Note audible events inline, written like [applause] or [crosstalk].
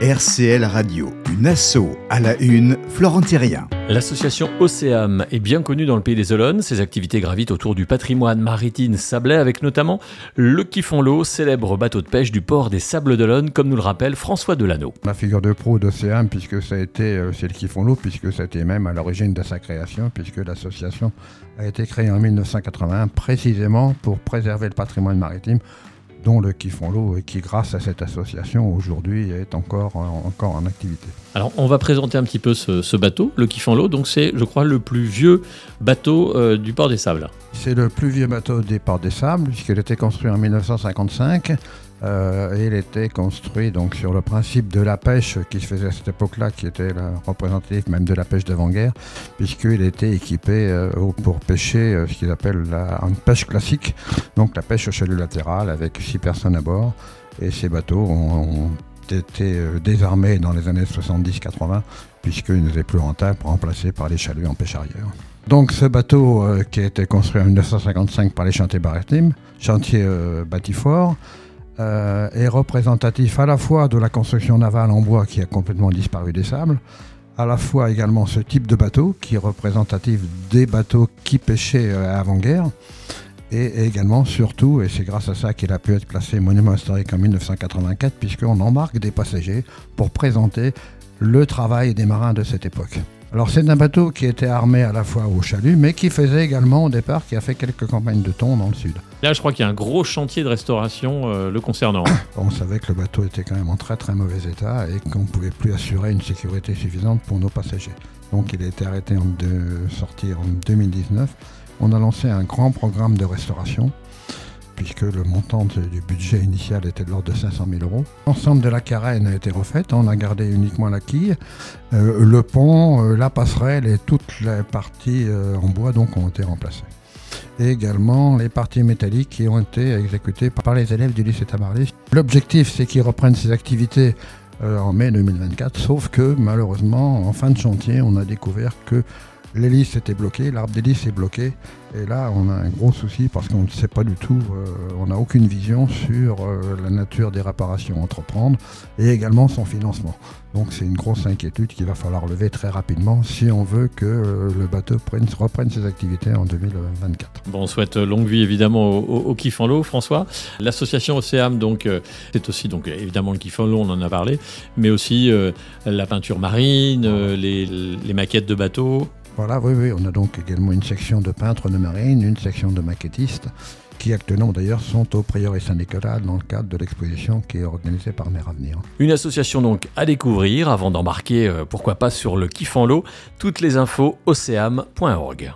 RCL Radio, une asso à la une, Florent Thérien. L'association Océam est bien connue dans le pays des Olonnes. Ses activités gravitent autour du patrimoine maritime sablais avec notamment le Kiffon célèbre bateau de pêche du port des Sables d'Olonne, comme nous le rappelle François Delano. La figure de pro d'Océam, puisque ça a été, euh, c'est le Kiffon puisque ça a été même à l'origine de sa création, puisque l'association a été créée en 1981 précisément pour préserver le patrimoine maritime dont le Kiffon l'eau et qui, grâce à cette association, aujourd'hui est encore, encore en activité. Alors, on va présenter un petit peu ce, bateau, le Kiffon l'eau. Donc, c'est, je crois, le plus vieux bateau euh, du port des Sables. C'est le plus vieux bateau des ports des Sables, puisqu'il a été construit en 1955. Euh, il était construit donc sur le principe de la pêche qui se faisait à cette époque-là, qui était la représentative même de la pêche d'avant-guerre, puisqu'il était équipé euh, pour pêcher euh, ce qu'ils appellent la, une pêche classique, donc la pêche au chalut latéral avec six personnes à bord. Et ces bateaux ont, été désarmés dans les années 70-80, puisqu'ils n'étaient plus rentables, remplacés par les chaluts en pêche arrière. Donc ce bateau qui a été construit en 1955 par les chantiers maritimes, chantier bâti fort, euh, est représentatif à la fois de la construction navale en bois qui a complètement disparu des sables, à la fois également ce type de bateau qui est représentatif des bateaux qui pêchaient euh, avant-guerre, et également, surtout, et c'est grâce à ça qu'il a pu être classé monument historique en 1984, puisqu'on embarque des passagers pour présenter le travail des marins de cette époque. Alors c'est un bateau qui était armé à la fois au chalut, mais qui faisait également au départ, qui a fait quelques campagnes de thon dans le sud. Là, je crois qu'il y a un gros chantier de restauration euh, le concernant. [coughs] On savait que le bateau était quand même en très très mauvais état et qu'on ne pouvait plus assurer une sécurité suffisante pour nos passagers. Donc il a été arrêté de sortir en 2019. On a lancé un grand programme de restauration puisque le montant du budget initial était de l'ordre de 500 000 euros. L'ensemble de la carène a été refaite, on a gardé uniquement la quille, euh, le pont, euh, la passerelle et toutes les parties euh, en bois donc ont été remplacées. Et également les parties métalliques qui ont été exécutées par les élèves du lycée Tabarly. L'objectif c'est qu'ils reprennent ces activités en mai 2024, sauf que malheureusement en fin de chantier on a découvert que l'hélice était bloquée, l'arbre d'hélice est bloqué. Et là, on a un gros souci parce qu'on ne sait pas du tout, euh, on n'a aucune vision sur euh, la nature des réparations à entreprendre et également son financement. Donc c'est une grosse inquiétude qu'il va falloir lever très rapidement si on veut que euh, le bateau reprenne ses activités en 2024. Bon, on souhaite longue vie évidemment au, kiff en l'eau, François. L'association Océam, donc, c'est aussi donc évidemment le kiff en l'eau, on en a parlé, mais aussi la peinture marine, les, les maquettes de bateaux. Voilà, oui, oui, on a donc également une section de peintres de marine, une section de maquettistes, qui actuellement d'ailleurs sont au Prieuré Saint-Nicolas dans le cadre de l'exposition qui est organisée par Mer Avenir. Une association donc à découvrir avant d'embarquer, euh, pourquoi pas, sur le kiff en l'eau. Toutes les infos océam.org.